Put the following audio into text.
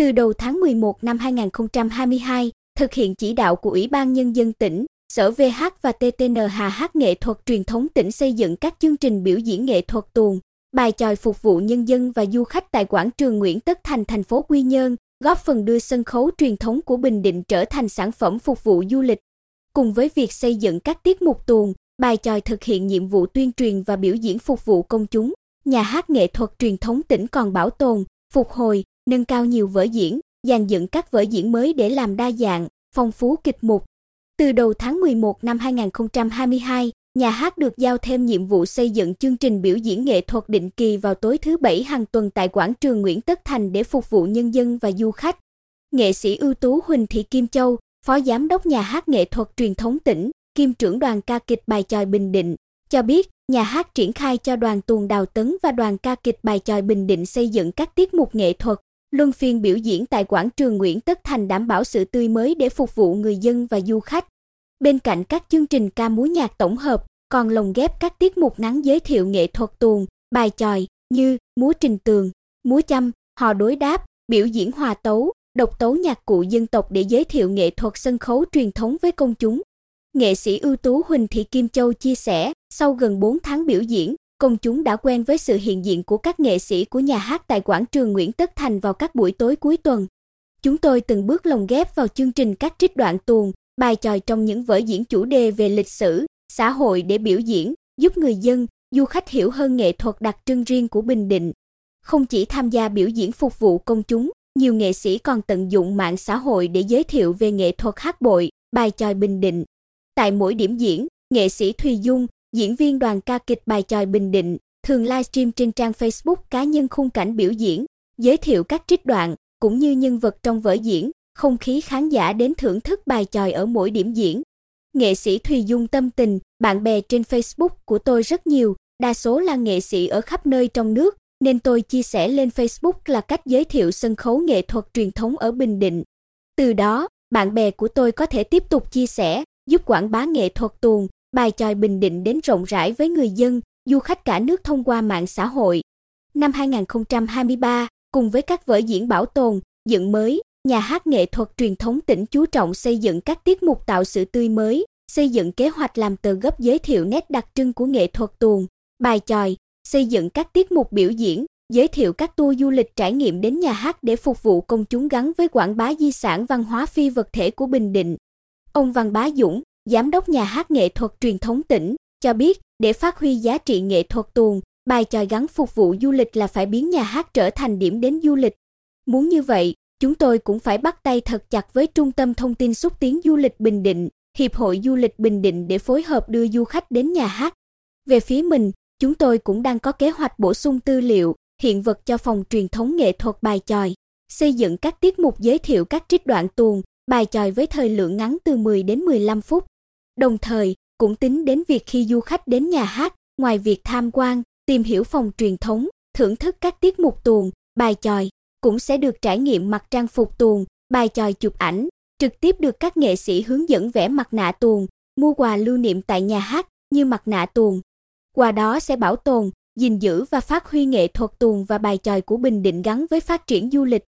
Từ đầu tháng 11 năm 2022, thực hiện chỉ đạo của Ủy ban Nhân dân tỉnh, Sở VH và TTN Hà hát Nghệ thuật truyền thống tỉnh xây dựng các chương trình biểu diễn nghệ thuật tuồng, bài chòi phục vụ nhân dân và du khách tại quảng trường Nguyễn Tất Thành thành phố Quy Nhơn, góp phần đưa sân khấu truyền thống của Bình Định trở thành sản phẩm phục vụ du lịch. Cùng với việc xây dựng các tiết mục tuồng, bài chòi thực hiện nhiệm vụ tuyên truyền và biểu diễn phục vụ công chúng, nhà hát nghệ thuật truyền thống tỉnh còn bảo tồn, phục hồi, nâng cao nhiều vở diễn, dàn dựng các vở diễn mới để làm đa dạng, phong phú kịch mục. Từ đầu tháng 11 năm 2022, nhà hát được giao thêm nhiệm vụ xây dựng chương trình biểu diễn nghệ thuật định kỳ vào tối thứ Bảy hàng tuần tại quảng trường Nguyễn Tất Thành để phục vụ nhân dân và du khách. Nghệ sĩ ưu tú Huỳnh Thị Kim Châu, Phó Giám đốc Nhà hát nghệ thuật truyền thống tỉnh, kiêm trưởng đoàn ca kịch bài chòi Bình Định, cho biết nhà hát triển khai cho đoàn tuồng Đào Tấn và đoàn ca kịch bài chòi Bình Định xây dựng các tiết mục nghệ thuật, luân phiên biểu diễn tại quảng trường Nguyễn Tất Thành đảm bảo sự tươi mới để phục vụ người dân và du khách. Bên cạnh các chương trình ca múa nhạc tổng hợp, còn lồng ghép các tiết mục ngắn giới thiệu nghệ thuật tuồng, bài chòi như múa trình tường, múa chăm, hò đối đáp, biểu diễn hòa tấu, độc tấu nhạc cụ dân tộc để giới thiệu nghệ thuật sân khấu truyền thống với công chúng. Nghệ sĩ ưu tú Huỳnh Thị Kim Châu chia sẻ, sau gần 4 tháng biểu diễn, công chúng đã quen với sự hiện diện của các nghệ sĩ của nhà hát tại quảng trường Nguyễn Tất Thành vào các buổi tối cuối tuần. Chúng tôi từng bước lồng ghép vào chương trình các trích đoạn tuồng, bài tròi trong những vở diễn chủ đề về lịch sử, xã hội để biểu diễn, giúp người dân, du khách hiểu hơn nghệ thuật đặc trưng riêng của Bình Định. Không chỉ tham gia biểu diễn phục vụ công chúng, nhiều nghệ sĩ còn tận dụng mạng xã hội để giới thiệu về nghệ thuật hát bội, bài tròi Bình Định. Tại mỗi điểm diễn, nghệ sĩ Thùy Dung, diễn viên đoàn ca kịch bài tròi Bình Định, thường livestream trên trang Facebook cá nhân khung cảnh biểu diễn, giới thiệu các trích đoạn cũng như nhân vật trong vở diễn, không khí khán giả đến thưởng thức bài tròi ở mỗi điểm diễn. Nghệ sĩ Thùy Dung tâm tình, bạn bè trên Facebook của tôi rất nhiều, đa số là nghệ sĩ ở khắp nơi trong nước, nên tôi chia sẻ lên Facebook là cách giới thiệu sân khấu nghệ thuật truyền thống ở Bình Định. Từ đó, bạn bè của tôi có thể tiếp tục chia sẻ, giúp quảng bá nghệ thuật tuồng, bài tròi Bình Định đến rộng rãi với người dân, du khách cả nước thông qua mạng xã hội. Năm 2023, cùng với các vở diễn bảo tồn, dựng mới, nhà hát nghệ thuật truyền thống tỉnh chú trọng xây dựng các tiết mục tạo sự tươi mới, xây dựng kế hoạch làm tờ gấp giới thiệu nét đặc trưng của nghệ thuật tuồng, bài tròi, xây dựng các tiết mục biểu diễn, giới thiệu các tour du lịch trải nghiệm đến nhà hát để phục vụ công chúng gắn với quảng bá di sản văn hóa phi vật thể của Bình Định. Ông Văn Bá Dũng, giám đốc nhà hát nghệ thuật truyền thống tỉnh, cho biết để phát huy giá trị nghệ thuật tuồng, bài chòi gắn phục vụ du lịch là phải biến nhà hát trở thành điểm đến du lịch. Muốn như vậy, chúng tôi cũng phải bắt tay thật chặt với Trung tâm Thông tin xúc tiến du lịch Bình Định, Hiệp hội Du lịch Bình Định để phối hợp đưa du khách đến nhà hát. Về phía mình, chúng tôi cũng đang có kế hoạch bổ sung tư liệu, hiện vật cho phòng truyền thống nghệ thuật bài chòi, xây dựng các tiết mục giới thiệu các trích đoạn tuồng, bài chòi với thời lượng ngắn từ 10 đến 15 phút. Đồng thời, cũng tính đến việc khi du khách đến nhà hát, ngoài việc tham quan, tìm hiểu phòng truyền thống, thưởng thức các tiết mục tuồng, bài chòi, cũng sẽ được trải nghiệm mặc trang phục tuồng, bài chòi chụp ảnh, trực tiếp được các nghệ sĩ hướng dẫn vẽ mặt nạ tuồng, mua quà lưu niệm tại nhà hát như mặt nạ tuồng. Quà đó sẽ bảo tồn, gìn giữ và phát huy nghệ thuật tuồng và bài chòi của Bình Định gắn với phát triển du lịch.